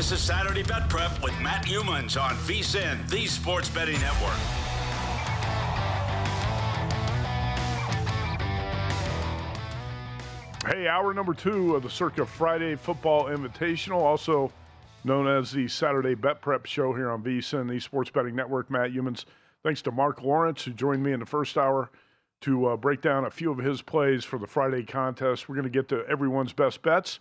This is Saturday Bet Prep with Matt Youmans on VSIN, the Sports Betting Network. Hey, hour number two of the Circa Friday Football Invitational, also known as the Saturday Bet Prep Show here on VSIN, the Sports Betting Network. Matt Youmans, thanks to Mark Lawrence, who joined me in the first hour to uh, break down a few of his plays for the Friday contest. We're going to get to everyone's best bets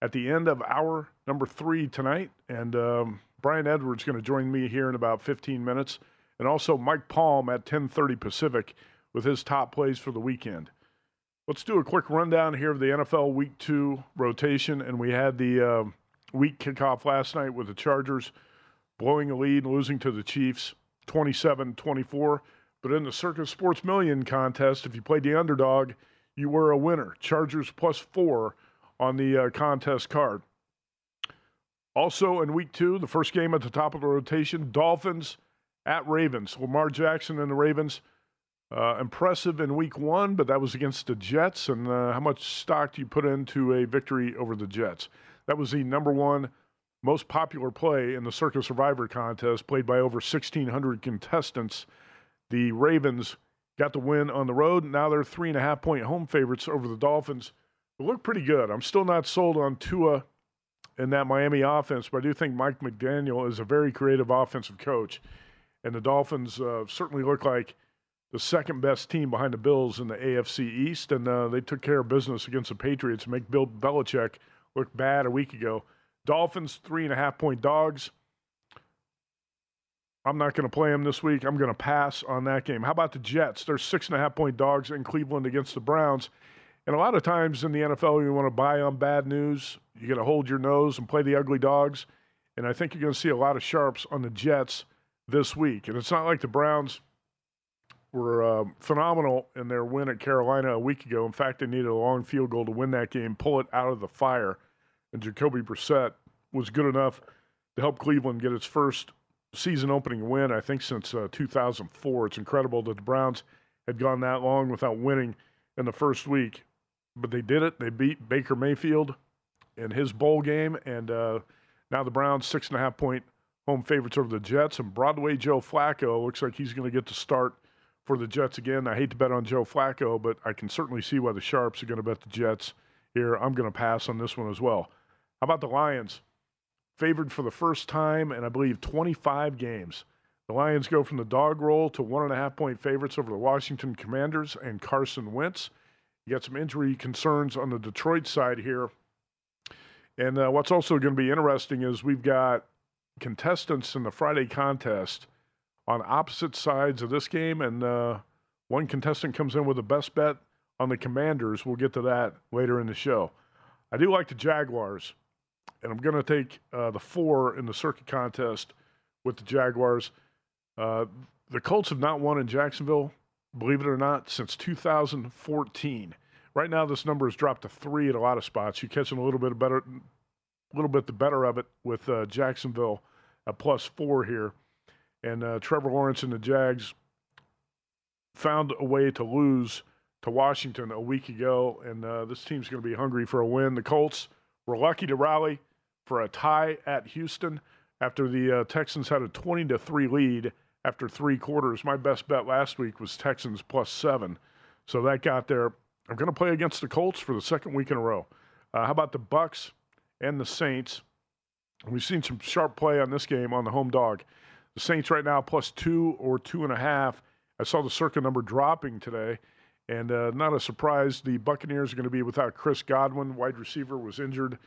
at the end of hour number three tonight. And um, Brian Edwards is going to join me here in about 15 minutes. And also Mike Palm at 1030 Pacific with his top plays for the weekend. Let's do a quick rundown here of the NFL Week Two rotation, and we had the uh, week kickoff last night with the Chargers blowing a lead and losing to the Chiefs 27-24. But in the Circa Sports Million contest, if you played the underdog, you were a winner. Chargers plus four on the uh, contest card. Also in week two, the first game at the top of the rotation, Dolphins at Ravens. Lamar Jackson and the Ravens uh, impressive in week one, but that was against the Jets. And uh, how much stock do you put into a victory over the Jets? That was the number one most popular play in the Circa Survivor contest, played by over 1,600 contestants. The Ravens got the win on the road. Now they're three and a half point home favorites over the Dolphins. They look pretty good. I'm still not sold on Tua in that Miami offense, but I do think Mike McDaniel is a very creative offensive coach. And the Dolphins uh, certainly look like – the second best team behind the Bills in the AFC East, and uh, they took care of business against the Patriots make Bill Belichick look bad a week ago. Dolphins, three and a half point dogs. I'm not going to play them this week. I'm going to pass on that game. How about the Jets? They're six and a half point dogs in Cleveland against the Browns. And a lot of times in the NFL, you want to buy on bad news. You got to hold your nose and play the ugly dogs. And I think you're going to see a lot of sharps on the Jets this week. And it's not like the Browns were uh, phenomenal in their win at Carolina a week ago. In fact, they needed a long field goal to win that game, pull it out of the fire. And Jacoby Brissett was good enough to help Cleveland get its first season opening win, I think, since uh, 2004. It's incredible that the Browns had gone that long without winning in the first week. But they did it. They beat Baker Mayfield in his bowl game. And uh, now the Browns, six and a half point home favorites over the Jets. And Broadway Joe Flacco looks like he's going to get to start – for the Jets again. I hate to bet on Joe Flacco, but I can certainly see why the Sharps are going to bet the Jets here. I'm going to pass on this one as well. How about the Lions? Favored for the first time in, I believe, 25 games. The Lions go from the dog role to one and a half point favorites over the Washington Commanders and Carson Wentz. You got some injury concerns on the Detroit side here. And uh, what's also going to be interesting is we've got contestants in the Friday contest on opposite sides of this game, and uh, one contestant comes in with the best bet on the Commanders. We'll get to that later in the show. I do like the Jaguars, and I'm going to take uh, the four in the Circa contest with the Jaguars. Uh, the Colts have not won in Jacksonville, believe it or not, since 2014. Right now, this number has dropped to three at a lot of spots. You're catching a little bit better, a little bit the better of it with uh, Jacksonville at plus four here, and uh, Trevor Lawrence and the Jags found a way to lose to Washington a week ago, and uh, this team's going to be hungry for a win. The Colts were lucky to rally for a tie at Houston after the uh, Texans had a 20 to three lead after three quarters. My best bet last week was Texans plus seven, so that got there. I'm going to play against the Colts for the second week in a row. Uh, how about the Bucks and the Saints? We've seen some sharp play on this game on the home dog. The Saints right now plus two or two and a half. I saw the circa number dropping today. And uh, not a surprise, the Buccaneers are going to be without Chris Godwin. Wide receiver was injured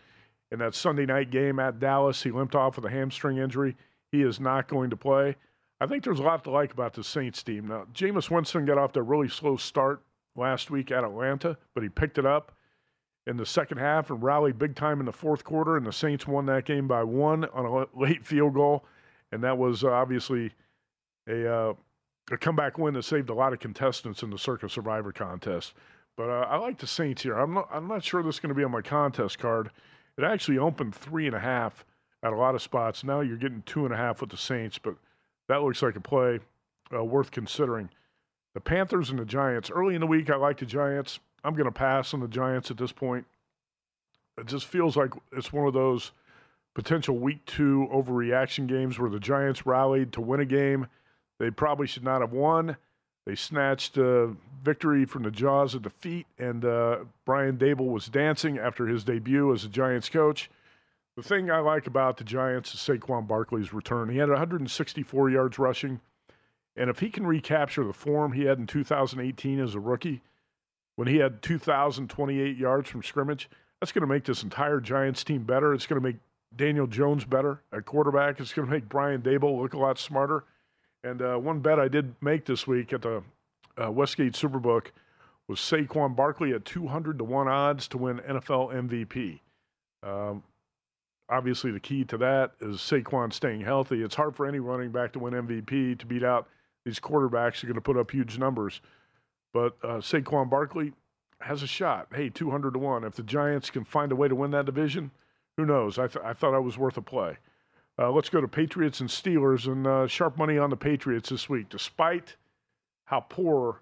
in that Sunday night game at Dallas. He limped off with a hamstring injury. He is not going to play. I think there's a lot to like about the Saints team. Now, Jameis Winston got off to a really slow start last week at Atlanta, but he picked it up in the second half and rallied big time in the fourth quarter. And the Saints won that game by one on a late field goal. And that was uh, obviously a. Uh, a comeback win that saved a lot of contestants in the Circa Survivor contest. But uh, I like the Saints here. I'm not, I'm not sure this is going to be on my contest card. It actually opened three and a half at a lot of spots. Now you're getting two and a half with the Saints, but that looks like a play uh, worth considering. The Panthers and the Giants. Early in the week, I like the Giants. I'm going to pass on the Giants at this point. It just feels like it's one of those potential week two overreaction games where the Giants rallied to win a game – they probably should not have won. They snatched a victory from the jaws of defeat, and uh, Brian Daboll was dancing after his debut as a Giants coach. The thing I like about the Giants is Saquon Barkley's return. He had 164 yards rushing, and if he can recapture the form he had in 2018 as a rookie, when he had 2,028 yards from scrimmage, that's going to make this entire Giants team better. It's going to make Daniel Jones better at quarterback. It's going to make Brian Daboll look a lot smarter. And uh, one bet I did make this week at the uh, Westgate Superbook was Saquon Barkley at 200 to 1 odds to win NFL MVP. Um, obviously, the key to that is Saquon staying healthy. It's hard for any running back to win MVP to beat out these quarterbacks who are going to put up huge numbers. But uh, Saquon Barkley has a shot. Hey, 200 to 1. If the Giants can find a way to win that division, who knows? I, th- I thought I was worth a play. Uh, let's go to Patriots and Steelers and uh, sharp money on the Patriots this week. Despite how poor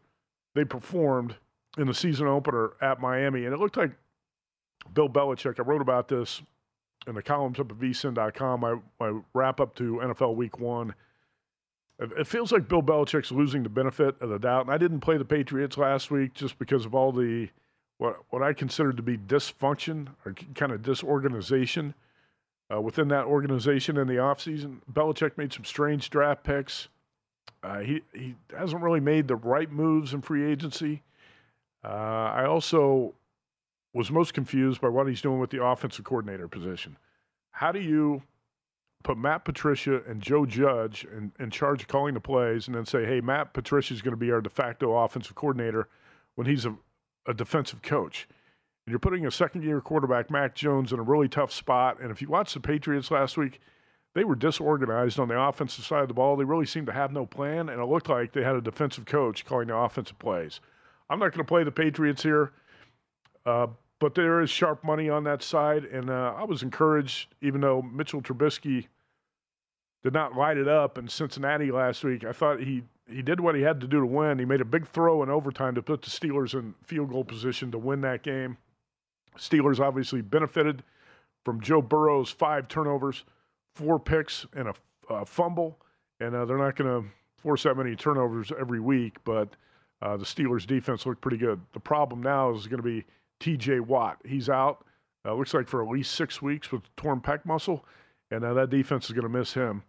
they performed in the season opener at Miami, and it looked like Bill Belichick. I wrote about this in the columns up at vsin.com. My, my wrap up to NFL Week One. It feels like Bill Belichick's losing the benefit of the doubt. And I didn't play the Patriots last week just because of all the what what I considered to be dysfunction or kind of disorganization uh, within that organization in the offseason. Belichick made some strange draft picks. Uh, he, he hasn't really made the right moves in free agency. Uh, I also was most confused by what he's doing with the offensive coordinator position. How do you put Matt Patricia and Joe Judge in, in charge of calling the plays and then say, hey, Matt Patricia is going to be our de facto offensive coordinator when he's a, a defensive coach? And you're putting a second year quarterback, Mac Jones, in a really tough spot. And if you watch the Patriots last week, they were disorganized on the offensive side of the ball. They really seemed to have no plan, and it looked like they had a defensive coach calling the offensive plays. I'm not going to play the Patriots here, uh, but there is sharp money on that side, and uh, I was encouraged, even though Mitchell Trubisky did not light it up in Cincinnati last week. I thought he he did what he had to do to win. He made a big throw in overtime to put the Steelers in field goal position to win that game. Steelers obviously benefited from Joe Burrow's five turnovers, four picks, and a, a fumble. And uh, they're not going to force that many turnovers every week, but uh, the Steelers' defense looked pretty good. The problem now is going to be T.J. Watt. He's out. Uh, looks like for at least six weeks with torn pec muscle, and uh, that defense is going to miss him.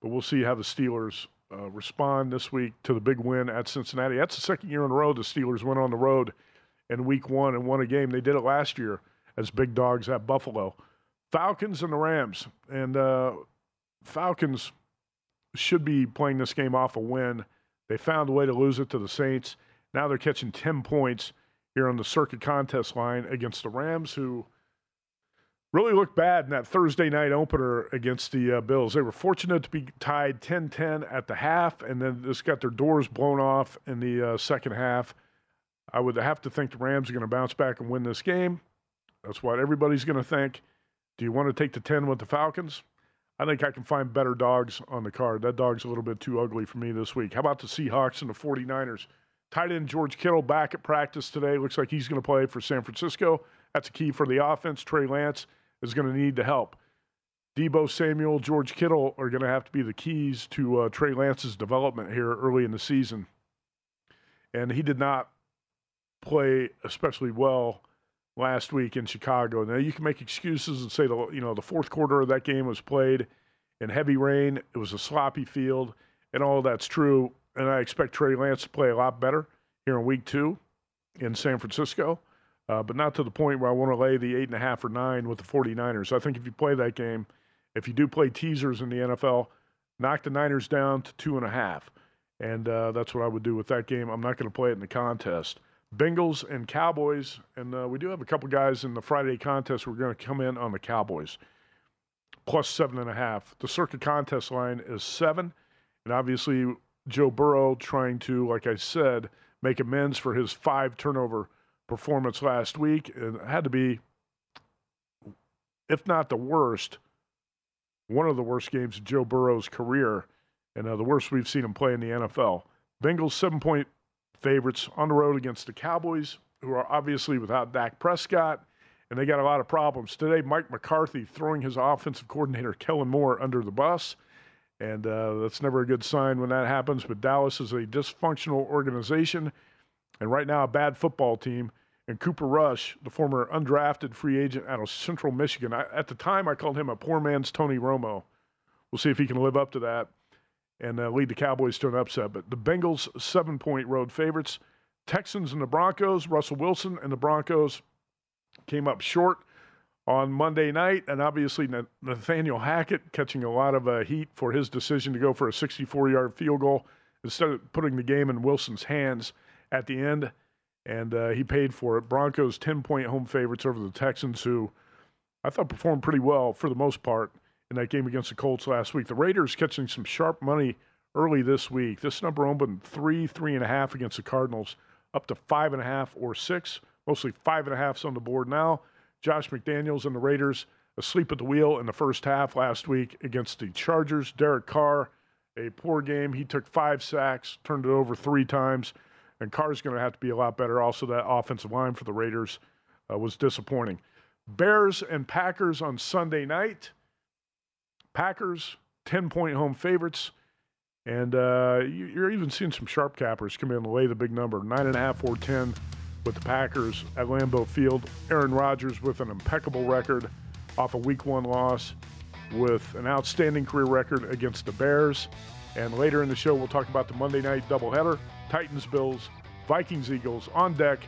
But we'll see how the Steelers uh, respond this week to the big win at Cincinnati. That's the second year in a row the Steelers went on the road in week one and won a game. They did it last year as big dogs at Buffalo. Falcons and the Rams. And uh, Falcons should be playing this game off a win. They found a way to lose it to the Saints. Now they're catching 10 points here on the Circa contest line against the Rams, who really looked bad in that Thursday night opener against the uh, Bills. They were fortunate to be tied 10 10 at the half, and then just got their doors blown off in the uh, second half. I would have to think the Rams are going to bounce back and win this game. That's what everybody's going to think. Do you want to take the 10 with the Falcons? I think I can find better dogs on the card. That dog's a little bit too ugly for me this week. How about the Seahawks and the 49ers? Tight end George Kittle back at practice today. Looks like he's going to play for San Francisco. That's a key for the offense. Trey Lance is going to need the help. Deebo Samuel, George Kittle are going to have to be the keys to uh, Trey Lance's development here early in the season. And he did not play especially well last week in Chicago. Now you can make excuses and say the you know the fourth quarter of that game was played in heavy rain. It was a sloppy field, and all that's true. And I expect Trey Lance to play a lot better here in Week Two in San Francisco, uh, but not to the point where I want to lay the eight and a half or nine with the 49ers. I think if you play that game, if you do play teasers in the NFL, knock the Niners down to two and a half. And uh, that's what I would do with that game. I'm not going to play it in the contest. Bengals and Cowboys, and uh, we do have a couple guys in the Friday contest. We're going to come in on the Cowboys plus seven and a half. The Circa contest line is seven, and obviously Joe Burrow trying to, like I said, make amends for his five turnover performance last week. And had to be, if not the worst, one of the worst games of Joe Burrow's career, and uh, the worst we've seen him play in the NFL. Bengals seven point favorites on the road against the Cowboys, who are obviously without Dak Prescott, and they got a lot of problems. Today, Mike McCarthy throwing his offensive coordinator, Kellen Moore, under the bus. And uh, that's never a good sign when that happens. But Dallas is a dysfunctional organization, and right now, a bad football team. And Cooper Rush, the former undrafted free agent out of Central Michigan, I, at the time I called him a poor man's Tony Romo. We'll see if he can live up to that and uh, lead the Cowboys to an upset. But the Bengals, seven point road favorites. Texans and the Broncos, Russell Wilson and the Broncos came up short on Monday night. And obviously, Nathaniel Hackett catching a lot of uh, heat for his decision to go for a 64 yard field goal instead of putting the game in Wilson's hands at the end. And uh, he paid for it. Broncos 10 point home favorites over the Texans, who I thought performed pretty well for the most part in that game against the Colts last week. The Raiders catching some sharp money early this week. This number opened three, three and a half against the Cardinals, up to five and a half or six. Mostly five and a halfs on the board now. Josh McDaniels and the Raiders asleep at the wheel in the first half last week against the Chargers. Derek Carr, a poor game. He took five sacks, turned it over three times, and Carr's going to have to be a lot better. Also, that offensive line for the Raiders uh, was disappointing. Bears and Packers on Sunday night. Packers, 10 point home favorites. And uh, you're even seeing some sharp cappers come in and lay the big number, nine and a half or 10 with the Packers at Lambeau Field. Aaron Rodgers with an impeccable record off a week one loss with an outstanding career record against the Bears. And later in the show, we'll talk about the Monday night doubleheader Titans, Bills, Vikings, Eagles on deck.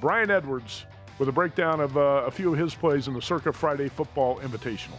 Brian Edwards with a breakdown of uh, a few of his plays in the Circa Friday Football Invitational.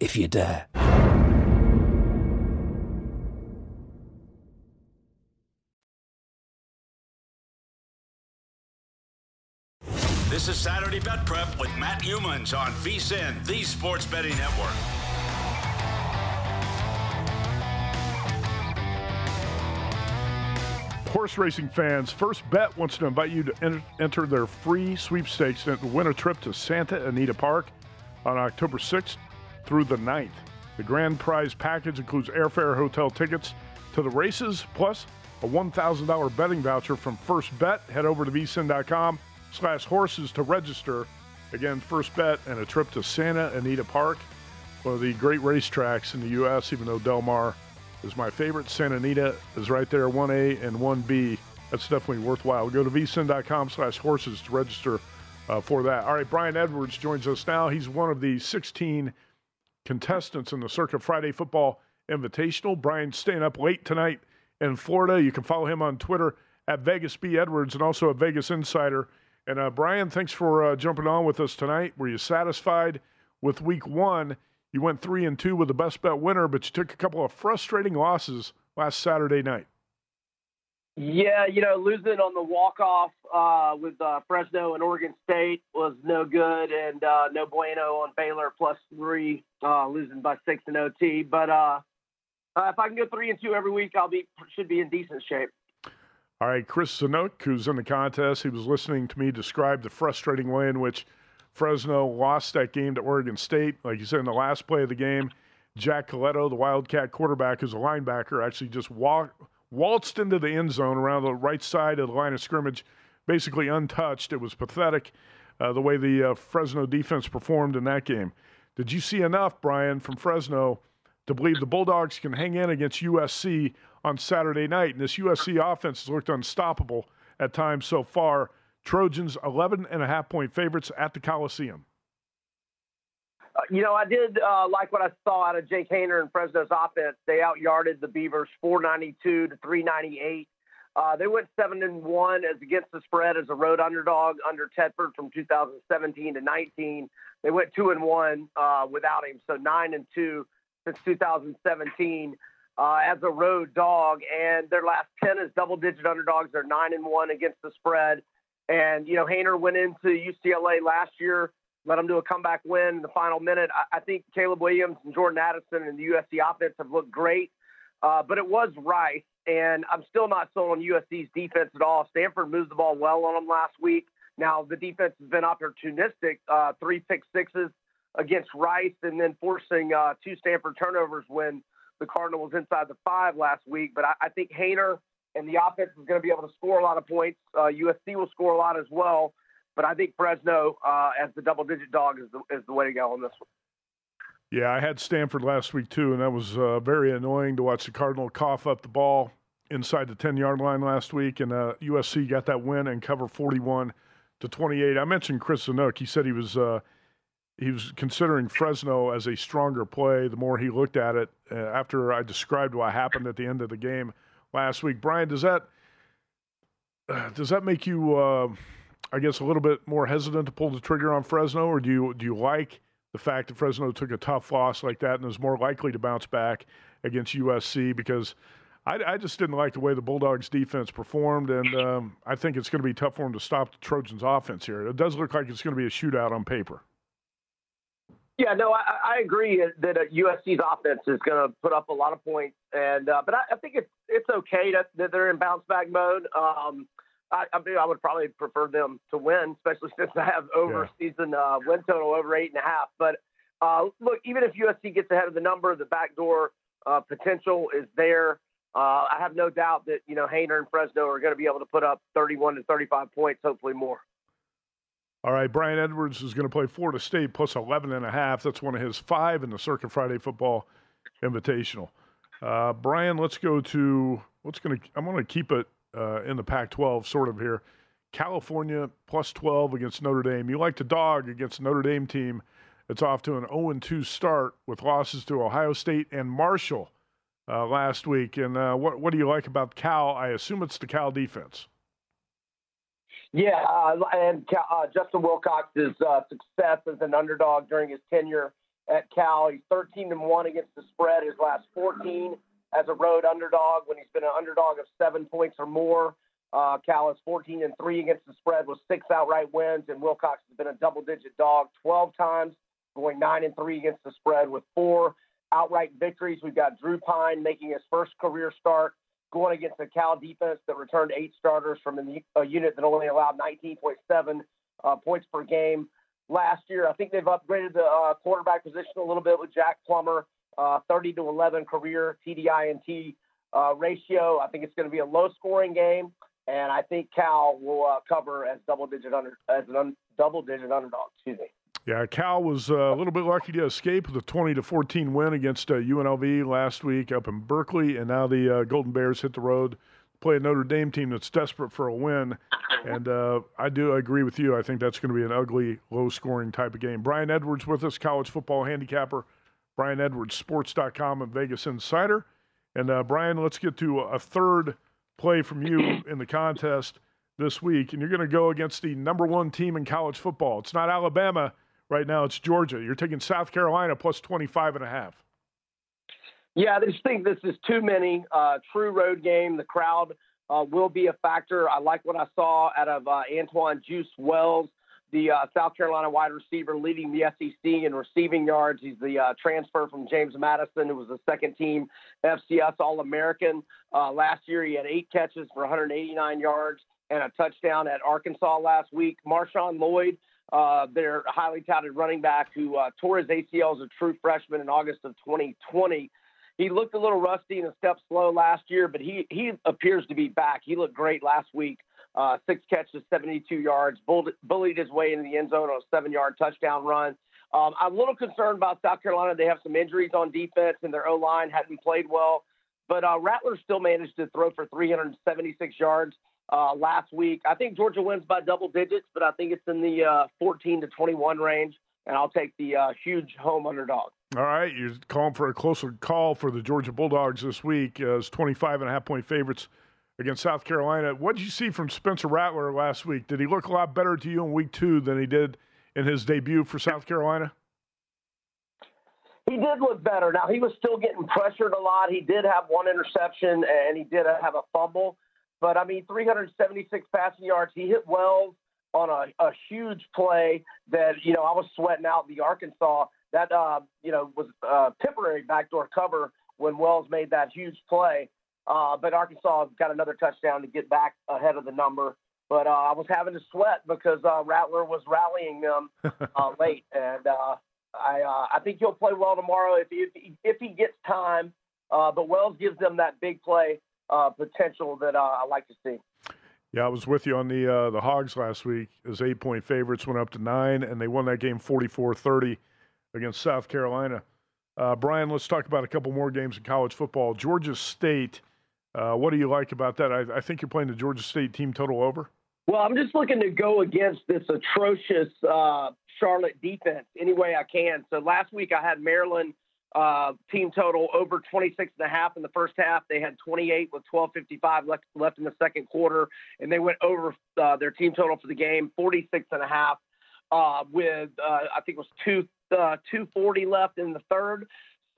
if you dare. This is Saturday Bet Prep with Matt Youmans on VSIN, the Sports Betting Network. Horse racing fans, First Bet wants to invite you to enter, enter their free sweepstakes and win a trip to Santa Anita Park on October 6th through the 9th. The grand prize package includes airfare, hotel tickets to the races, plus a $1,000 betting voucher from First Bet. Head over to vsin.com slash horses to register. Again, First Bet and a trip to Santa Anita Park, one of the great racetracks in the U.S., even though Del Mar is my favorite. Santa Anita is right there, 1A and 1B. That's definitely worthwhile. Go to vsin.com slash horses to register uh, for that. All right, Brian Edwards joins us now. He's one of the 16 contestants in the Circa Friday Football Invitational. Brian staying up late tonight in Florida. You can follow him on Twitter at Vegas B Edwards and also at Vegas Insider. And uh, Brian, thanks for uh, jumping on with us tonight. Were you satisfied with Week One? You went three and two with the best bet winner, but you took a couple of frustrating losses last Saturday night. Yeah, you know, losing on the walk off uh, with uh, Fresno and Oregon State was no good, and uh, no bueno on Baylor plus three, uh, losing by six in OT. But uh, uh, if I can go three and two every week, I'll be should be in decent shape. All right, Chris Zanuk, who's in the contest, he was listening to me describe the frustrating way in which Fresno lost that game to Oregon State. Like you said, in the last play of the game, Jack Coletto, the Wildcat quarterback, who's a linebacker, actually just walked, waltzed into the end zone around the right side of the line of scrimmage, basically untouched. It was pathetic. uh, the way the uh, Fresno defense performed in that game. Did you see enough, Brian, from Fresno to believe the Bulldogs can hang in against USC on Saturday night? And this USC offense has looked unstoppable at times so far. Trojans 11 and a half point favorites at the Coliseum. You know, I did uh, like what I saw out of Jake Haener and Fresno's offense. They outyarded the Beavers 492 to 398. Uh, they went seven and one as against the spread as a road underdog under Tedford from 2017 to 19. They went two and one uh, without him, so nine and two since 2017 uh, as a road dog. And their last 10 as double-digit underdogs. They're nine and one against the spread. And you know, Haener went into UCLA last year, let them do a comeback win in the final minute. I, I think Caleb Williams and Jordan Addison and the USC offense have looked great, uh, but it was Rice and I'm still not sold on USC's defense at all. Stanford moved the ball well on them last week. Now the defense has been opportunistic, uh, three pick sixes against Rice, and then forcing uh, two Stanford turnovers when the Cardinal was inside the five last week. But I, I think Haener and the offense is going to be able to score a lot of points. Uh, USC will score a lot as well. But I think Fresno uh, as the double-digit dog is the, is the way to go on this one. Yeah, I had Stanford last week too, and that was uh, very annoying to watch the Cardinal cough up the ball inside the 10 yard line last week. And uh, USC got that win and cover 41 to 28. I mentioned Chris Zanuk. He said he was. Uh, he was considering Fresno as a stronger play the more he looked at it uh, after I described what happened at the end of the game last week. Brian, does that uh, does that make you, I guess, a little bit more hesitant to pull the trigger on Fresno, or do you do you like the fact that Fresno took a tough loss like that and is more likely to bounce back against USC because I, I just didn't like the way the Bulldogs defense performed, and um, I think it's going to be tough for them to stop the Trojans offense here. It does look like it's going to be a shootout on paper. Yeah, no, I, I agree that USC's offense is going to put up a lot of points, and uh, but I, I think it's it's okay that, that they're in bounce back mode. Um, I, I, I would probably prefer them to win, especially since I have over yeah. season uh, win total over eight and a half. But uh, look, even if USC gets ahead of the number, the backdoor uh, potential is there. Uh, I have no doubt that you know Haener and Fresno are going to be able to put up 31 to 35 points, hopefully more. All right, Brian Edwards is going to play Florida State plus 11 and a half. That's one of his five in the Circa Friday Football Invitational. Uh, Brian, let's go to what's going to. I'm going to keep it uh, in the Pac 12, sort of here. California plus 12 against Notre Dame. You like to dog against Notre Dame team. It's off to an 0 2 start with losses to Ohio State and Marshall uh, last week. And uh, what, what do you like about Cal? I assume it's the Cal defense. Yeah, uh, and uh, Justin Wilcox's uh, success as an underdog during his tenure at Cal. He's 13 and one against the spread. His last 14 as a road underdog when he's been an underdog of seven points or more. Uh, Cal is 14 and three against the spread with six outright wins, and Wilcox has been a double-digit dog 12 times, going nine and three against the spread with four outright victories. We've got Drew Pyne making his first career start, going against the Cal defense that returned eight starters from a unit that only allowed 19.7 uh, points per game last year. I think they've upgraded the uh, quarterback position a little bit with Jack Plummer uh, 30 to 11 career TDINT uh, ratio. I think it's going to be a low scoring game, and I think Cal will uh, cover as double digit under as an un, double digit underdog. Excuse me. Yeah, Cal was uh, a little bit lucky to escape with a 20 to 14 win against UNLV uh, last week up in Berkeley, and now the uh, Golden Bears hit the road play a Notre Dame team that's desperate for a win. And uh, I do agree with you. I think that's going to be an ugly, low scoring type of game. Brian Edwards with us, college football handicapper Brian Edwards, sports.com and Vegas Insider. And uh, Brian, let's get to a third play from you in the contest this week. And you're going to go against the number one team in college football. It's not Alabama right now, it's Georgia. You're taking South Carolina plus 25 and a half. Yeah, I just think this is too many. Uh, true road game. The crowd uh, will be a factor. I like what I saw out of uh, Antwane Juice Wells the uh, South Carolina wide receiver leading the SEC in receiving yards. He's the uh, transfer from James Madison, who was a second team FCS All American. Uh, last year, he had eight catches for 189 yards and a touchdown at Arkansas last week. Marshawn Lloyd, uh, their highly touted running back, who uh, tore his ACL as a true freshman in August of 2020. He looked a little rusty and a step slow last year, but he, he appears to be back. He looked great last week uh, six catches, 72 yards, bullied his way into the end zone on a seven yard touchdown run. Um, I'm a little concerned about South Carolina. They have some injuries on defense, and their O line hadn't played well. But uh, Rattler still managed to throw for 376 yards uh, last week. I think Georgia wins by double digits, but I think it's in the uh, 14 to 21 range, and I'll take the uh, huge home underdog. All right, you're calling for a closer call for the Georgia Bulldogs this week as 25 and a half point favorites against South Carolina. What did you see from Spencer Rattler last week? Did he look a lot better to you in week two than he did in his debut for South Carolina? He did look better. Now he was still getting pressured a lot. He did have one interception and he did have a fumble, but I mean, 376 passing yards. He hit Wells on a, a huge play that you know I was sweating out the Arkansas that uh, you know was a temporary backdoor cover when Wells made that huge play. Uh, but Arkansas got another touchdown to get back ahead of the number. But uh, I was having to sweat because uh, Rattler was rallying them uh, late, and uh, I uh, I think he'll play well tomorrow if he, if he gets time. but Wells gives them that big play potential that I like to see. Yeah, I was with you on the uh, the Hogs last week. As eight point favorites went up to nine, and they won that game 44-30 against South Carolina. Uh, Brian, let's talk about a couple more games in college football. Georgia State. Uh, what do you like about that? I, I, think you're playing the Georgia State team total over. Well, I'm just looking to go against this atrocious uh, Charlotte defense any way I can. So last week I had Maryland uh, team total over 26 and a half in the first half. They had 28 with 12:55 left left in the second quarter, and they went over uh, their team total for the game 46 and a half uh, with uh, I think it was two uh, 240 left in the third.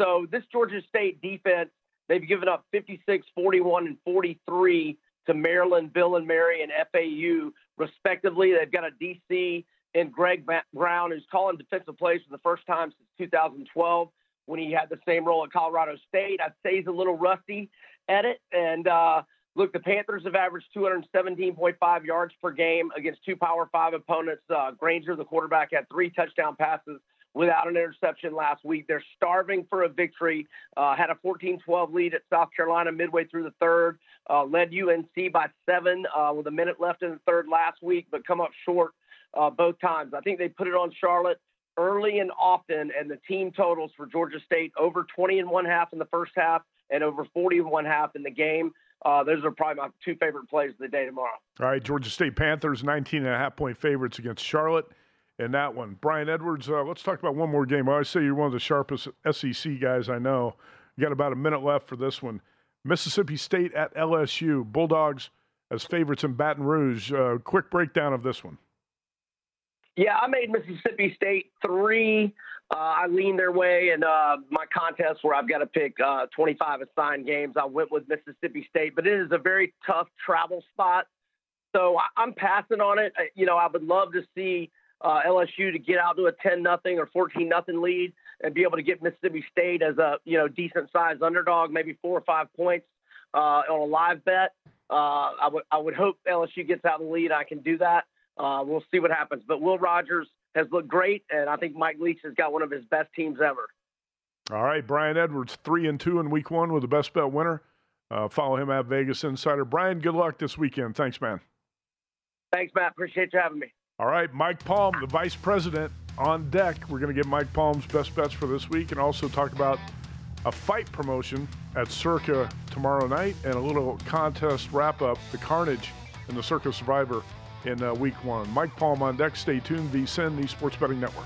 So this Georgia State defense, they've given up 56, 41, and 43 to Maryland, Bill and Mary, and FAU respectively. They've got a DC and Greg Brown who's calling defensive plays for the first time since 2012 when he had the same role at Colorado State. I'd say he's a little rusty at it. And uh, look, the Panthers have averaged 217.5 yards per game against two Power Five opponents. Uh, Grainger, the quarterback, had three touchdown passes without an interception last week. They're starving for a victory. Uh, had a 14-12 lead at South Carolina midway through the third. Uh, led UNC by seven uh, with a minute left in the third last week, but come up short uh, both times. I think they put it on Charlotte early and often, and the team totals for Georgia State over 20 and one half in the first half and over 40 and one half in the game. Uh, those are probably my two favorite plays of the day tomorrow. All right, Georgia State Panthers, 19 and a half point favorites against Charlotte in that one. Brian Edwards, uh, let's talk about one more game. I always say you're one of the sharpest SEC guys I know. You got about a minute left for this one. Mississippi State at LSU. Bulldogs as favorites in Baton Rouge. Uh, quick breakdown of this one. Yeah, I made Mississippi State three. Uh, I leaned their way in uh, my contest where I've got to pick uh, 25 assigned games. I went with Mississippi State, but it is a very tough travel spot. So I, am passing on it. You know, I would love to see uh, LSU to get out to a 10 nothing or 14 nothing lead and be able to get Mississippi State as a you know decent sized underdog, maybe four or five points uh, on a live bet. Uh, I would I would hope LSU gets out in the lead. I can do that. Uh, we'll see what happens. But Will Rogers has looked great, and I think Mike Leach has got one of his best teams ever. All right, Brian Edwards, three and two in Week One with the best bet winner. Uh, follow him at Vegas Insider. Brian, good luck this weekend. Thanks, man. Thanks, Matt. Appreciate you having me. All right, Mike Palm, the vice president, on deck. We're going to get Mike Palm's best bets for this week and also talk about a fight promotion at Circa tomorrow night and a little contest wrap up, the Carnage and the Circa Survivor in uh, week one. Mike Palm on deck. Stay tuned. VSIN, the Sports Betting Network.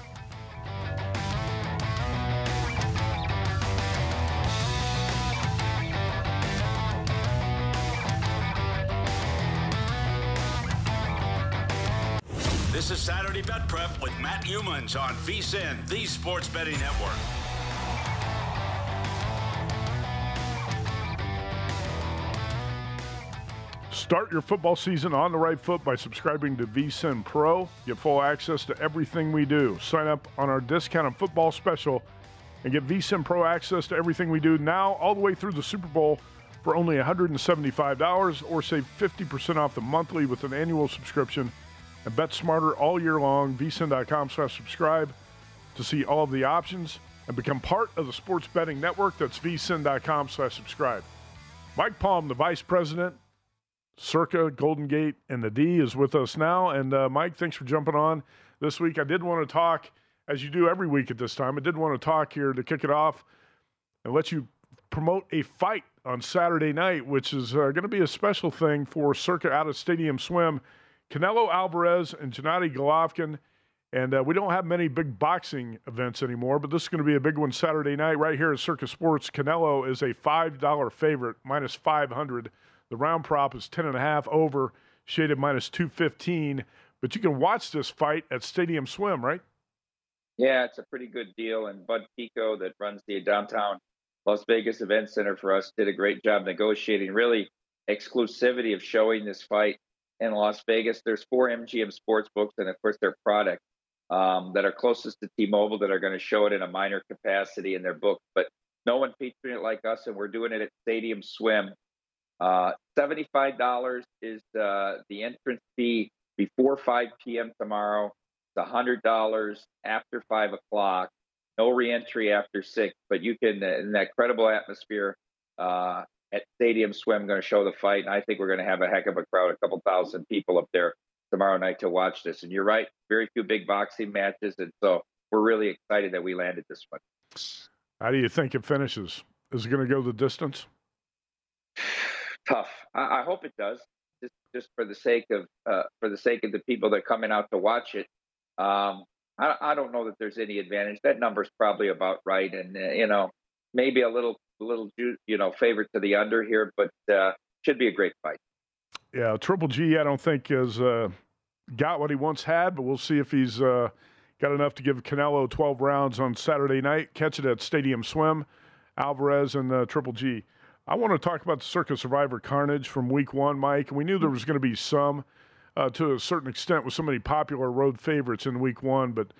Youmans on VSIN, the Sports Betting Network. Start your football season on the right foot by subscribing to VSIN Pro. Get full access to everything we do. Sign up on our discounted football special and get VSIN Pro access to everything we do now all the way through the Super Bowl for only $175 or save 50% off the monthly with an annual subscription and bet smarter all year long. VSIN.com slash subscribe to see all of the options and become part of the sports betting network. That's VSIN.com slash subscribe. Mike Palm, the vice president Circa, Golden Gate, and the D is with us now. And uh, Mike, thanks for jumping on this week. I did want to talk, as you do every week at this time, I did want to talk here to kick it off and let you promote a fight on Saturday night, which is uh, going to be a special thing for Circa out of Stadium Swim. Canelo Alvarez and Gennady Golovkin. And uh, we don't have many big boxing events anymore, but this is going to be a big one Saturday night right here at Circa Sports. Canelo is a $5 favorite, minus 500. The round prop is 10.5 over, shaded minus 215. But you can watch this fight at Stadium Swim, right? Yeah, it's a pretty good deal. And Bud Pico, that runs the downtown Las Vegas Event Center for us, did a great job negotiating really exclusivity of showing this fight in Las Vegas. There's four MGM sports books and, of course, their product um, that are closest to T-Mobile that are going to show it in a minor capacity in their book. But no one featuring it like us, and we're doing it at Stadium Swim. Uh, Seventy-five dollars is uh, the entrance fee before 5 p.m. tomorrow. It's hundred dollars after five o'clock. No reentry after six, but you can in that credible atmosphere uh, at Stadium Swim. Going to show the fight, and I think we're going to have a heck of a crowd, a couple thousand people up there tomorrow night to watch this. And you're right, very few big boxing matches, and so we're really excited that we landed this one. How do you think it finishes? Is it going to go the distance? Tough. I, I, hope it does, just just for the sake of uh, for the sake of the people that are coming out to watch it. Um, I, I, don't know that there's any advantage. That number's probably about right, and uh, you know maybe a little little you know favorite to the under here, but uh, should be a great fight. Yeah, Triple G, I don't think has uh, got what he once had, but we'll see if he's uh, got enough to give Canelo 12 rounds on Saturday night. Catch it at Stadium Swim, Alvarez and uh, Triple G. I want to talk about the Circa Survivor Carnage from Week One, Mike. We knew there was going to be some, uh, to a certain extent, with so many popular road favorites in Week One, but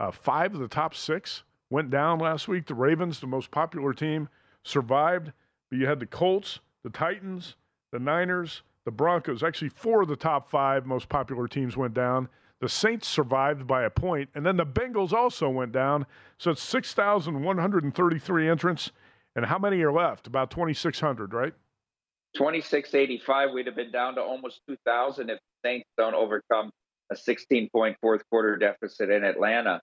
uh, five of the top six went down last week. The Ravens, the most popular team, survived, but you had the Colts, the Titans, the Niners, the Broncos. Actually, four of the top five most popular teams went down. The Saints survived by a point, and then the Bengals also went down. So it's 6,133 entrants. And how many are left? About 2,600, right? 2685. We'd have been down to almost 2,000 if the Saints don't overcome a 16 point fourth quarter deficit in Atlanta.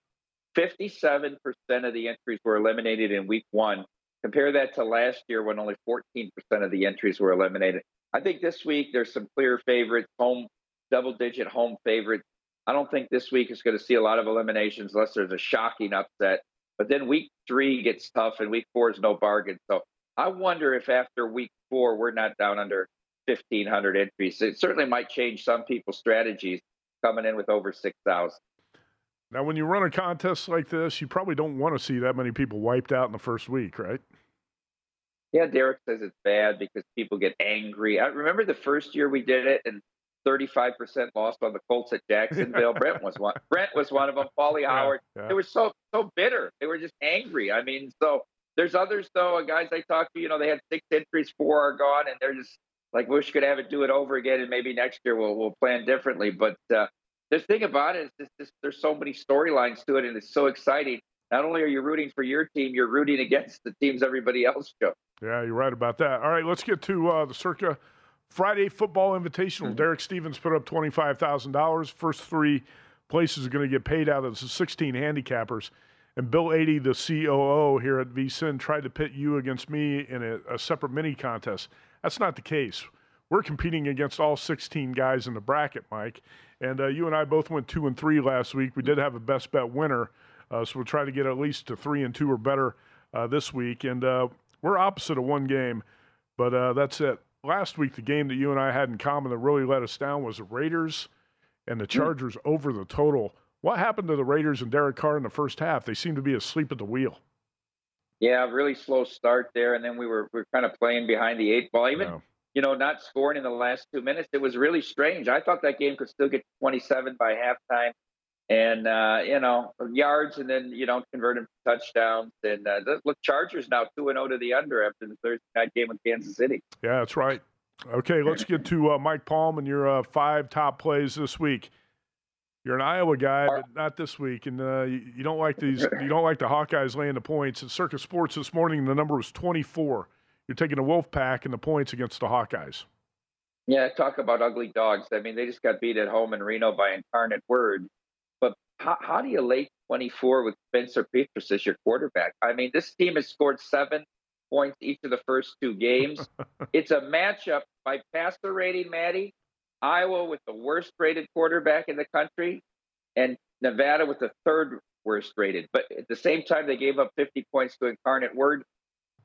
57% of the entries were eliminated in week one. Compare that to last year when only 14% of the entries were eliminated. I think this week there's some clear favorites, home double digit home favorites. I don't think this week is going to see a lot of eliminations unless there's a shocking upset. But then week three gets tough and week four is no bargain. So I wonder if after week four we're not down under 1,500 entries. It certainly might change some people's strategies coming in with over 6,000. Now, when you run a contest like this, you probably don't want to see that many people wiped out in the first week, right? Yeah, Derek says it's bad because people get angry. I remember the first year we did it, and 35% lost on the Colts at Jacksonville. Brent was one. Brent was one of them. Paulie Howard. Yeah, yeah. They were so so bitter. They were just angry. I mean, so there's others though. Guys I talked to, you know, they had six entries, four are gone, and they're just like, wish could have it do it over again, and maybe next year we'll we'll plan differently. But uh, the thing about it is, this, this, there's so many storylines to it, and it's so exciting. Not only are you rooting for your team, you're rooting against the teams everybody else shows. Yeah, you're right about that. All right, let's get to uh, the Circa Friday Football Invitational. Mm-hmm. Derek Stevens put up $25,000. First three places are going to get paid out of the 16 handicappers. And Bill Adee, the COO here at VSIN, tried to pit you against me in a, a separate mini contest. That's not the case. We're competing against all 16 guys in the bracket, Mike. And uh, you and I both went two and three last week. We did have a best bet winner, uh, so we'll try to get at least to three and two or better uh, this week. And uh, we're opposite of one game, but uh, that's it. Last week, the game that you and I had in common that really let us down was the Raiders and the hmm. Chargers mm. over the total. What happened to the Raiders and Derek Carr in the first half? They seemed to be asleep at the wheel. Yeah, really slow start there, and then we were we were kind of playing behind the eight ball. Even you know, not scoring in the last two minutes, it was really strange. I thought that game could still get 27 by halftime and uh, you know yards, and then you don't convert them to touchdowns. And uh, look, Chargers now two and zero oh to the under after the Thursday night game with Kansas City. Yeah, that's right. Okay, let's get to uh, Mike Palm and your uh, five top plays this week. You're an Iowa guy, but not this week, and uh, you, you, don't like these. You don't like the Hawkeyes laying the points. At Circa Sports this morning, the number was 24. You're taking the Wolf Pack and the points against the Hawkeyes. Yeah, talk about ugly dogs. I mean, they just got beat at home in Reno by Incarnate Word. But how, how do you lay 24 with Spencer Petras as your quarterback? I mean, this team has scored seven points each of the first two games. it's a matchup by passer rating, Maddie. Iowa with the worst rated quarterback in the country, and Nevada with the third worst rated. But at the same time, they gave up 50 points to Incarnate Word.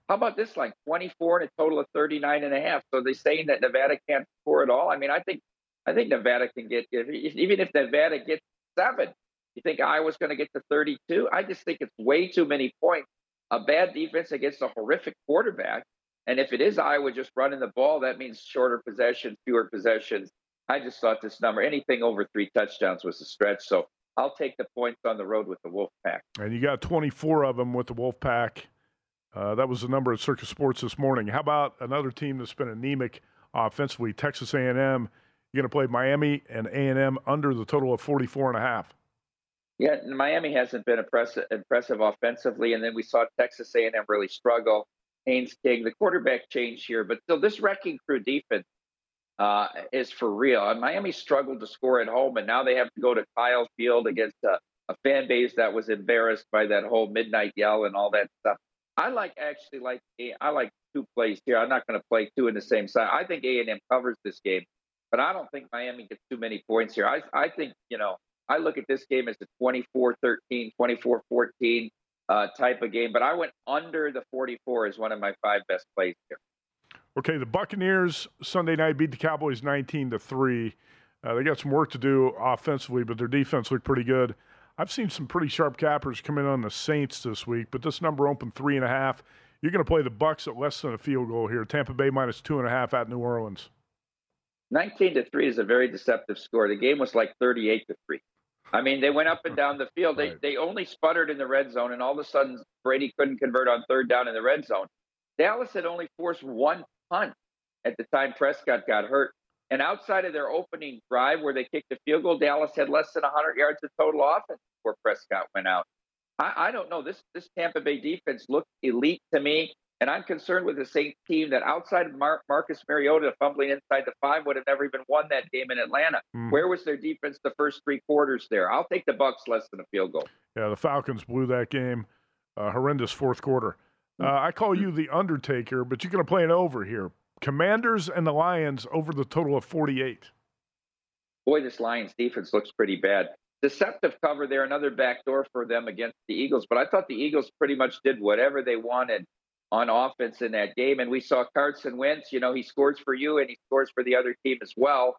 How about this line? 24 and a total of 39 and a half. So they're saying that Nevada can't score at all. I mean, I think I think Nevada can get even if Nevada gets seven. You think Iowa's going to get to 32? I just think it's way too many points. A bad defense against a horrific quarterback. And if it is Iowa just running the ball, that means shorter possessions, fewer possessions. I just thought this number, anything over three touchdowns, was a stretch. So I'll take the points on the road with the Wolfpack. And you got 24 of them with the Wolfpack. Uh, that was the number at Circa Sports this morning. How about another team that's been anemic offensively? Texas A&M. You're going to play Miami and A&M under the total of 44 and a half. Yeah, Miami hasn't been impressive, impressive offensively, and then we saw Texas A&M really struggle. Haynes King, the quarterback change here, but still, this wrecking crew defense uh, is for real. And Miami struggled to score at home, and now they have to go to Kyle Field against a, a fan base that was embarrassed by that whole midnight yell and all that stuff. I like actually like I like two plays here. I'm not going to play two in the same side. I think A and M covers this game, but I don't think Miami gets too many points here. I I think you know I look at this game as a 24-13, 24-14 uh, type of game, but I went under the 44 as one of my five best plays here. Okay, the Buccaneers Sunday night beat the Cowboys 19 to three. Uh, they got some work to do offensively, but their defense looked pretty good. I've seen some pretty sharp cappers come in on the Saints this week, but this number opened three and a half. You're going to play the Bucks at less than a field goal here. Tampa Bay minus two and a half at New Orleans. 19 to three is a very deceptive score. The game was like 38 to three. I mean, they went up and down the field. They right. they only sputtered in the red zone, and all of a sudden Brady couldn't convert on third down in the red zone. Dallas had only forced one punt at the time Prescott got hurt. And outside of their opening drive where they kicked a field goal, Dallas had less than 100 yards of total offense before Prescott went out. I, I don't know. This this Tampa Bay defense looked elite to me, and I'm concerned with the same team that outside of Mar- Marcus Mariota fumbling inside the five would have never even won that game in Atlanta. Mm. Where was their defense the first three quarters there? I'll take the Bucks less than a field goal. Yeah, the Falcons blew that game. Uh, horrendous fourth quarter. Uh, I call you the Undertaker, but you're going to play an over here. Commanders and the Lions over the total of 48. Boy, this Lions defense looks pretty bad. Deceptive cover there, another backdoor for them against the Eagles. But I thought the Eagles pretty much did whatever they wanted on offense in that game. And we saw Carson Wentz, you know, he scores for you and he scores for the other team as well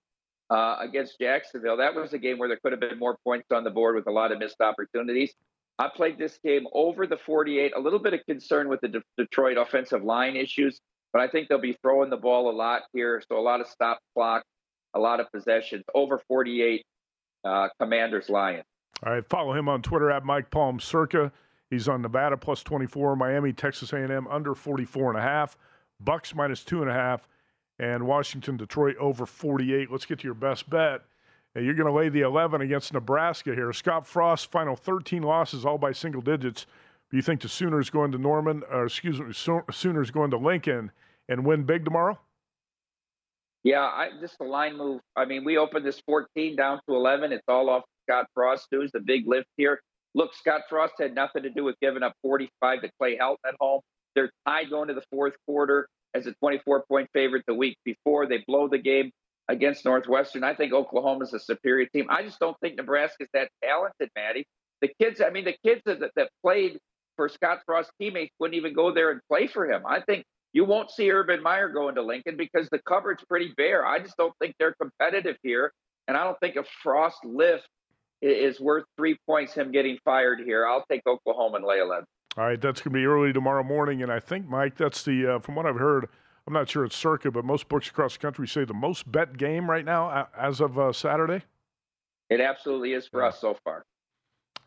uh, against Jacksonville. That was a game where there could have been more points on the board with a lot of missed opportunities. I played this game over the 48. A little bit of concern with the De- Detroit offensive line issues, but I think they'll be throwing the ball a lot here. So a lot of stop clock, a lot of possessions. Over 48, uh, Commanders Lions. All right, follow him on Twitter at Mike Palm Circa. He's on Nevada plus 24, Miami, Texas A&M under 44 and a half, Bucks minus two and a half, and Washington, Detroit over 48. Let's get to your best bet. You're going to lay the 11 against Nebraska here. Scott Frost, final 13 losses, all by single digits. Do you think the Sooners going to Norman, or excuse me, Sooners going to Lincoln and win big tomorrow? Yeah, I, just the line move. I mean, we opened this 14 down to 11. It's all off Scott Frost news, the big lift here. Look, Scott Frost had nothing to do with giving up 45 to Clay Helton at home. They're tied going to the fourth quarter as a 24 point favorite the week before. They blow the game against Northwestern. I think Oklahoma's a superior team. I just don't think Nebraska's that talented, Maddie. The kids, I mean, the kids that, that played for Scott Frost teammates wouldn't even go there and play for him. I think you won't see Urban Meyer going to Lincoln because the cupboard's pretty bare. I just don't think they're competitive here. And I don't think a Frost lift is worth three points him getting fired here. I'll take Oklahoma and lay 11. All right, that's going to be early tomorrow morning. And I think, Mike, that's the, uh, from what I've heard, I'm not sure it's circa, but most books across the country say the most bet game right now as of uh, Saturday. It absolutely is for us so far.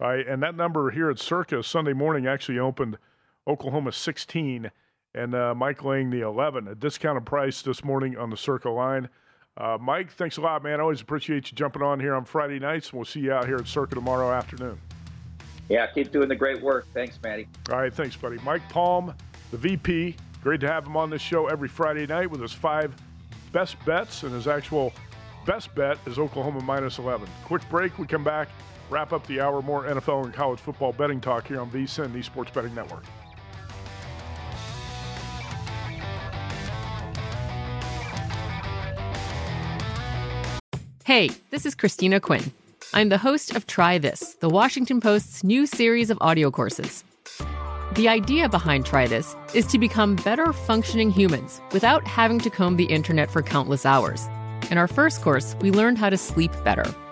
All right, and that number here at Circa Sunday morning actually opened Oklahoma 16 and uh, Mike laying the 11, a discounted price this morning on the Circa line. Uh, Mike, thanks a lot, man. Always appreciate you jumping on here on Friday nights. We'll see you out here at Circa tomorrow afternoon. Yeah, keep doing the great work. Thanks, Matty. All right, thanks, buddy. Mike Palm, the VP Great to have him on this show every Friday night with his five best bets, and his actual best bet is Oklahoma minus 11. Quick break. We come back, wrap up the hour. More NFL and college football betting talk here on VSIN, the Sports Betting Network. Hey, this is Christina Quinn. I'm the host of Try This, the Washington Post's new series of audio courses. The idea behind Try This is to become better functioning humans without having to comb the internet for countless hours. In our first course, we learned how to sleep better.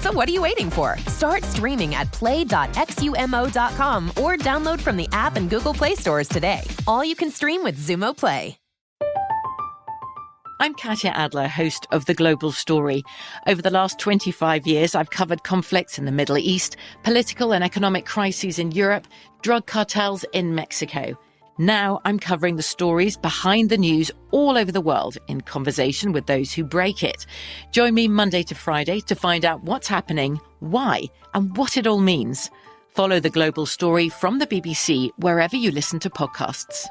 So what are you waiting for? Start streaming at play.xumo.com or download from the app and Google Play stores today. All you can stream with Xumo Play. I'm Katya Adler, host of The Global Story. Over the last 25 years, I've covered conflicts in the Middle East, political and economic crises in Europe, drug cartels in Mexico. Now I'm covering the stories behind the news all over the world in conversation with those who break it. Join me Monday to Friday to find out what's happening, why, and what it all means. Follow the global story from the BBC wherever you listen to podcasts.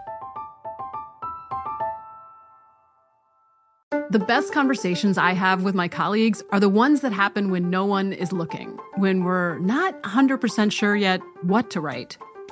The best conversations I have with my colleagues are the ones that happen when no one is looking, when we're not 100% sure yet what to write.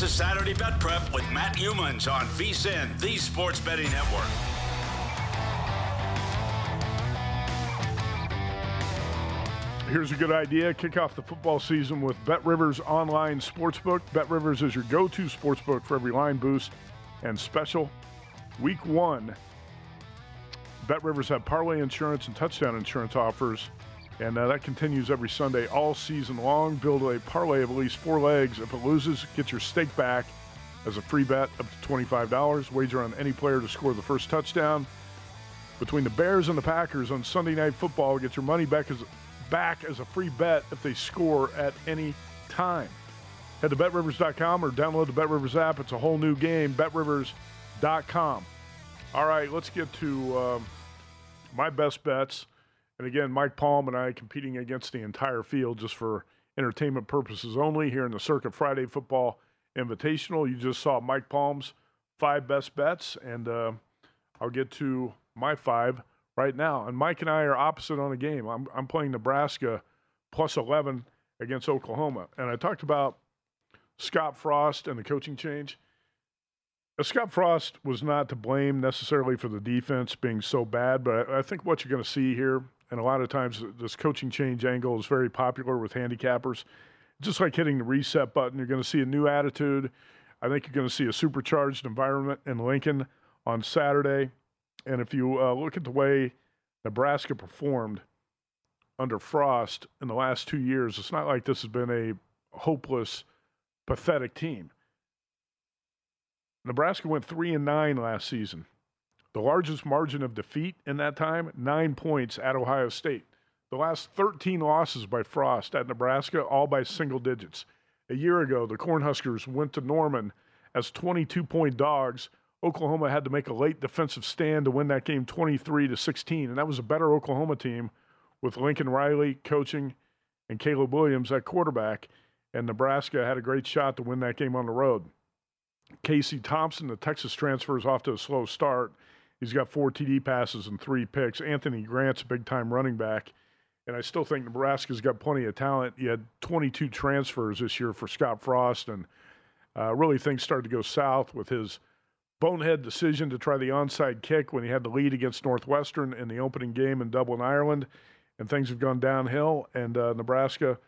This is Saturday Bet Prep with Matt Youmans on VSIN, the Sports Betting Network. Here's a good idea. Kick off the football season with Bet Rivers Online Sportsbook. Bet Rivers is your go to sportsbook for every line boost and special. Week one, Bet Rivers have parlay insurance and touchdown insurance offers And uh, that continues every Sunday all season long. Build a parlay of at least four legs. If it loses, get your stake back as a free bet up to $25. Wager on any player to score the first touchdown. Between the Bears and the Packers on Sunday Night Football, get your money back as, back as a free bet if they score at any time. Head to betrivers.com or download the BetRivers app. It's a whole new game, betrivers.com. All right, let's get to um, my best bets. And again, Mike Palm and I competing against the entire field just for entertainment purposes only here in the Circa Friday Football Invitational. You just saw Mike Palm's five best bets, and uh, I'll get to my five right now. And Mike and I are opposite on a game. I'm, I'm playing Nebraska plus 11 against Oklahoma. And I talked about Scott Frost and the coaching change. Scott Frost was not to blame necessarily for the defense being so bad, but I think what you're going to see here and a lot of times, this coaching change angle is very popular with handicappers. Just like hitting the reset button, you're going to see a new attitude. I think you're going to see a supercharged environment in Lincoln on Saturday. And if you uh, look at the way Nebraska performed under Frost in the last two years, it's not like this has been a hopeless, pathetic team. Nebraska went three and nine last season. The largest margin of defeat in that time, nine points at Ohio State. The last 13 losses by Frost at Nebraska, all by single digits. A year ago, the Cornhuskers went to Norman as 22 point dogs. Oklahoma had to make a late defensive stand to win that game 23 to 16, and that was a better Oklahoma team with Lincoln Riley coaching and Caleb Williams at quarterback. And Nebraska had a great shot to win that game on the road. Casey Thompson, the Texas transfer, is off to a slow start. He's got four TD passes and three picks. Anthony Grant's a big time running back. And I still think Nebraska's got plenty of talent. He had 22 transfers this year for Scott Frost, and uh, really things started to go south with his bonehead decision to try the onside kick when he had the lead against Northwestern in the opening game in Dublin, Ireland. And things have gone downhill, and uh, Nebraska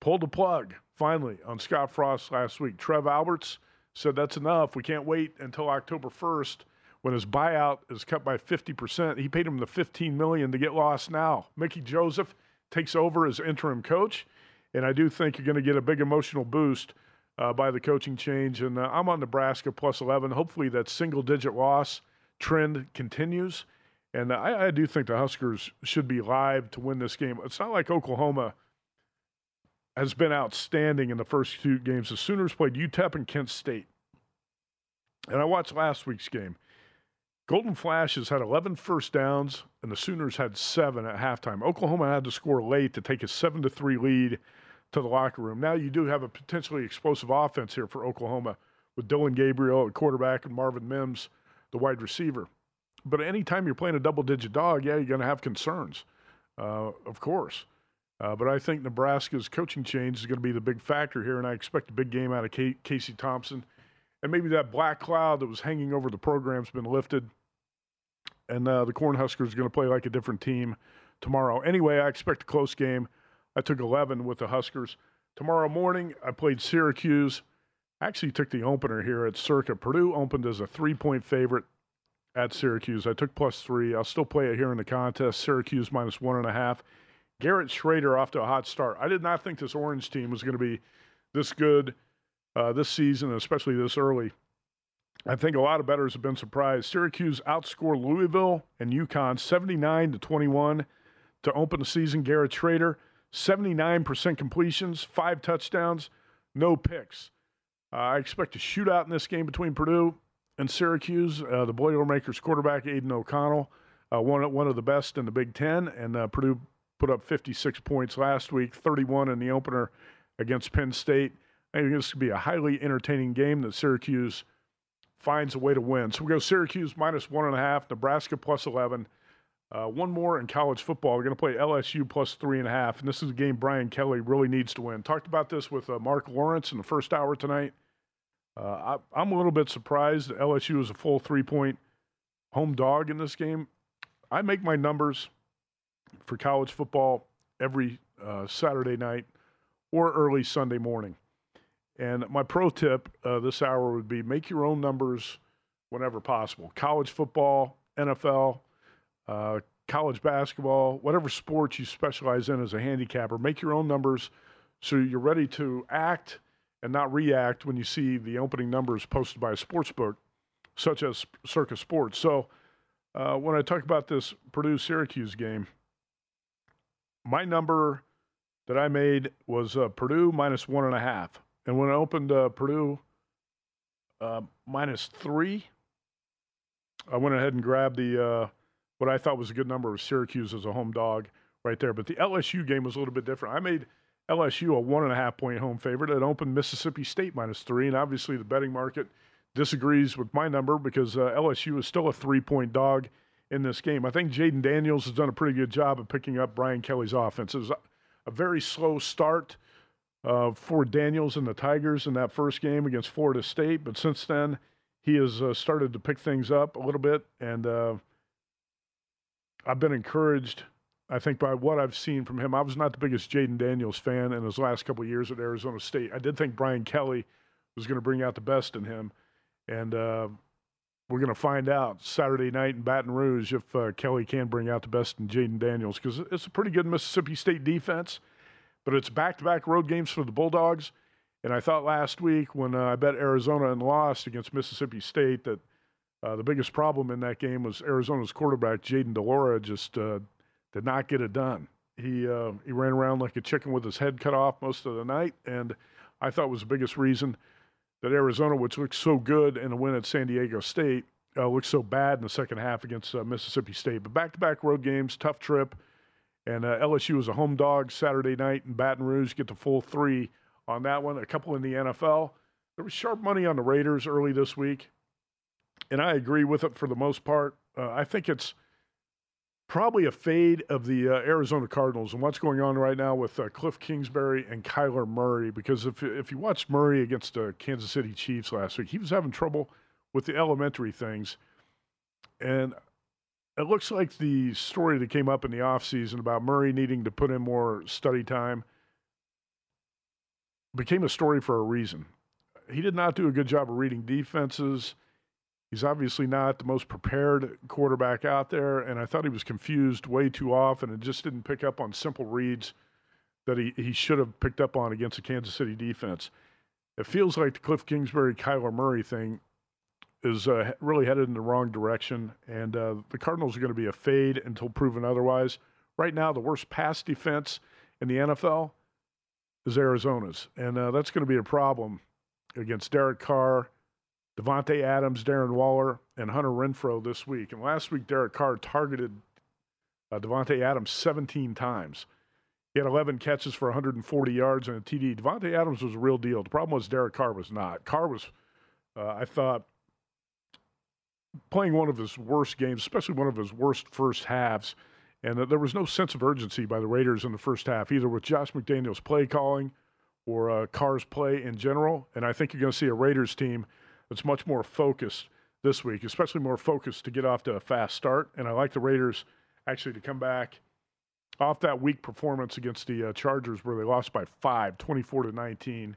pulled the plug finally on Scott Frost last week. Trev Alberts said that's enough. We can't wait until October 1st when his buyout is cut by 50%. He paid him the 15 million to get lost now. Mickey Joseph takes over as interim coach, and I do think you're going to get a big emotional boost uh, by the coaching change. And uh, I'm on Nebraska plus 11. Hopefully that single digit loss trend continues. And I, I do think the Huskers should be live to win this game. It's not like Oklahoma has been outstanding in the first two games. The Sooners played UTEP and Kent State. And I watched last week's game. Golden Flashes had 11 first downs, and the Sooners had seven at halftime. Oklahoma had to score late to take a 7 to 3 lead to the locker room. Now you do have a potentially explosive offense here for Oklahoma with Dillon Gabriel at quarterback and Marvin Mims, the wide receiver. But anytime you're playing a double digit dog, yeah, you're going to have concerns, uh, of course. Uh, but I think Nebraska's coaching change is going to be the big factor here, and I expect a big game out of K- Casey Thompson and maybe that black cloud that was hanging over the program's been lifted, and uh, the Cornhuskers are going to play like a different team tomorrow. Anyway, I expect a close game. I took 11 with the Huskers. Tomorrow morning, I played Syracuse. Actually took the opener here at Circa. Purdue opened as a three point favorite at Syracuse. I took plus three. I'll still play it here in the contest. Syracuse minus one and a half. Garrett Shrader off to a hot start. I did not think this Orange team was going to be this good uh, this season, especially this early. I think a lot of bettors have been surprised. Syracuse outscored Louisville and UConn 79 to 21 to open the season. Garrett Shrader, 79% completions, five touchdowns, no picks. Uh, I expect a shootout in this game between Purdue and Syracuse. Uh, the Boilermakers quarterback, Aidan O'Connell, uh, one, one of the best in the Big Ten, and uh, Purdue put up 56 points last week, 31 in the opener against Penn State. I think this could be a highly entertaining game that Syracuse finds a way to win. So we go Syracuse minus one and a half, Nebraska plus 11. Uh, one more in college football. We're going to play LSU plus three and a half. And this is a game Brian Kelly really needs to win. Talked about this with uh, Mark Lawrence in the first hour tonight. Uh, I, am a little bit surprised that LSU is a full three point home dog in this game. I make my numbers for college football every uh, Saturday night or early Sunday morning. And my pro tip uh, this hour would be make your own numbers whenever possible. College football, NFL, uh, college basketball, whatever sport you specialize in as a handicapper, make your own numbers so you're ready to act and not react when you see the opening numbers posted by a sports book, such as Circa Sports. So uh, when I talk about this Purdue Syracuse game, my number that I made was uh, Purdue minus one and a half. And when I opened uh, Purdue uh, minus three, I went ahead and grabbed the uh, what I thought was a good number of Syracuse as a home dog right there. But the LSU game was a little bit different. I made LSU a one and a half point home favorite. It opened Mississippi State minus three, and obviously the betting market disagrees with my number because uh, LSU is still a three point dog in this game. I think Jayden Daniels has done a pretty good job of picking up Brian Kelly's offense. It was a very slow start uh, for Daniels and the Tigers in that first game against Florida State, but since then he has uh, started to pick things up a little bit, and uh, I've been encouraged. I think by what I've seen from him, I was not the biggest Jayden Daniels fan in his last couple years at Arizona State. I did think Brian Kelly was going to bring out the best in him, and uh, we're going to find out Saturday night in Baton Rouge if uh, Kelly can bring out the best in Jayden Daniels because it's a pretty good Mississippi State defense, but it's back-to-back road games for the Bulldogs. And I thought last week when uh, I bet Arizona and lost against Mississippi State that uh, the biggest problem in that game was Arizona's quarterback Jayden de Laura, just uh, did not get it done. He uh, he ran around like a chicken with his head cut off most of the night, and I thought was the biggest reason that Arizona, which looked so good in a win at San Diego State, uh, looked so bad in the second half against uh, Mississippi State. But back-to-back road games, tough trip, and uh, LSU was a home dog Saturday night in Baton Rouge. Get the full three on that one. A couple in the NFL. There was sharp money on the Raiders early this week and I agree with it for the most part. Uh, I think it's probably a fade of the uh, Arizona Cardinals and what's going on right now with uh, Cliff Kingsbury and Kyler Murray. Because if if you watched Murray against the Kansas City Chiefs last week, he was having trouble with the elementary things, and it looks like the story that came up in the offseason about Murray needing to put in more study time became a story for a reason. He did not do a good job of reading defenses. He's obviously not the most prepared quarterback out there, and I thought he was confused way too often and just didn't pick up on simple reads that he, he should have picked up on against the Kansas City defense. It feels like the Cliff Kingsbury Kyler Murray thing is uh, really headed in the wrong direction, and uh, the Cardinals are going to be a fade until proven otherwise. Right now, the worst pass defense in the NFL is Arizona's, and uh, that's going to be a problem against Derek Carr Davante Adams, Darren Waller, and Hunter Renfrow this week. And last week, Derek Carr targeted uh, Davante Adams 17 times. He had 11 catches for 140 yards and a TD. Davante Adams was a real deal. The problem was Derek Carr was not. Carr was, uh, I thought, playing one of his worst games, especially one of his worst first halves. And there was no sense of urgency by the Raiders in the first half, either with Josh McDaniels' play calling or uh, Carr's play in general. And I think you're going to see a Raiders team – that's much more focused this week, especially more focused to get off to a fast start. And I like the Raiders actually to come back off that weak performance against the uh, Chargers where they lost by five, 24 to 19.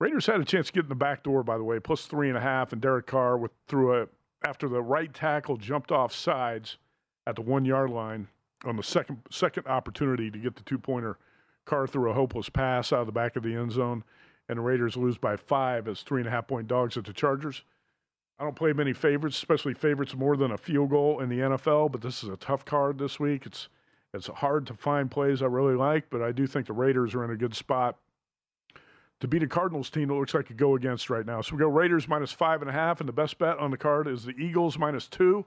Raiders had a chance to get in the back door, by the way, plus three and a half, and Derek Carr with through a after the right tackle jumped off sides at the one yard line on the second second opportunity to get the two pointer. Carr threw a hopeless pass out of the back of the end zone and the Raiders lose by five as three and a half point dogs at the Chargers. I don't play many favorites, especially favorites more than a field goal in the NFL, but this is a tough card this week. It's it's hard to find plays I really like, but I do think the Raiders are in a good spot to beat a Cardinals team that looks like a go against right now. So we go Raiders minus five and a half, and the best bet on the card is the Eagles minus two.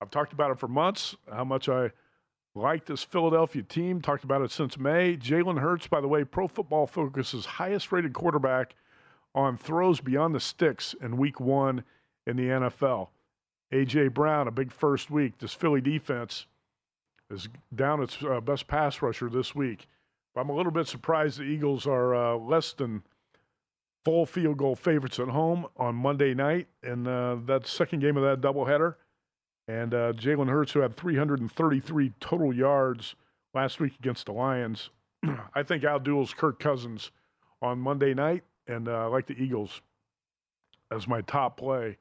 I've talked about it for months, how much I like this Philadelphia team. Talked about it since May. Jalen Hurts, by the way, Pro Football Focus's highest rated quarterback on throws beyond the sticks in week one in the NFL. A.J. Brown, a big first week. This Philly defense is down its uh, best pass rusher this week. I'm a little bit surprised the Eagles are uh, less than full field goal favorites at home on Monday night in uh, that second game of that doubleheader. And uh, Jalen Hurts, who had 333 total yards last week against the Lions, I think outduels Kirk Cousins on Monday night, and uh, I like the Eagles as my top play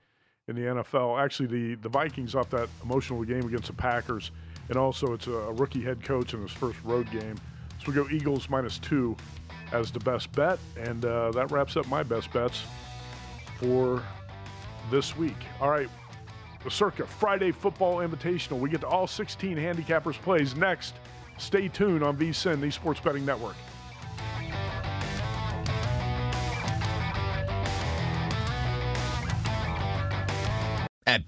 in the NFL. Actually, the, the Vikings off that emotional game against the Packers and also it's a rookie head coach in his first road game. So we go Eagles minus two as the best bet, and uh, that wraps up my best bets for this week. All right, the Circa Friday Football Invitational. We get to all 16 handicappers plays next. Stay tuned on VSIN, the Sports Betting Network.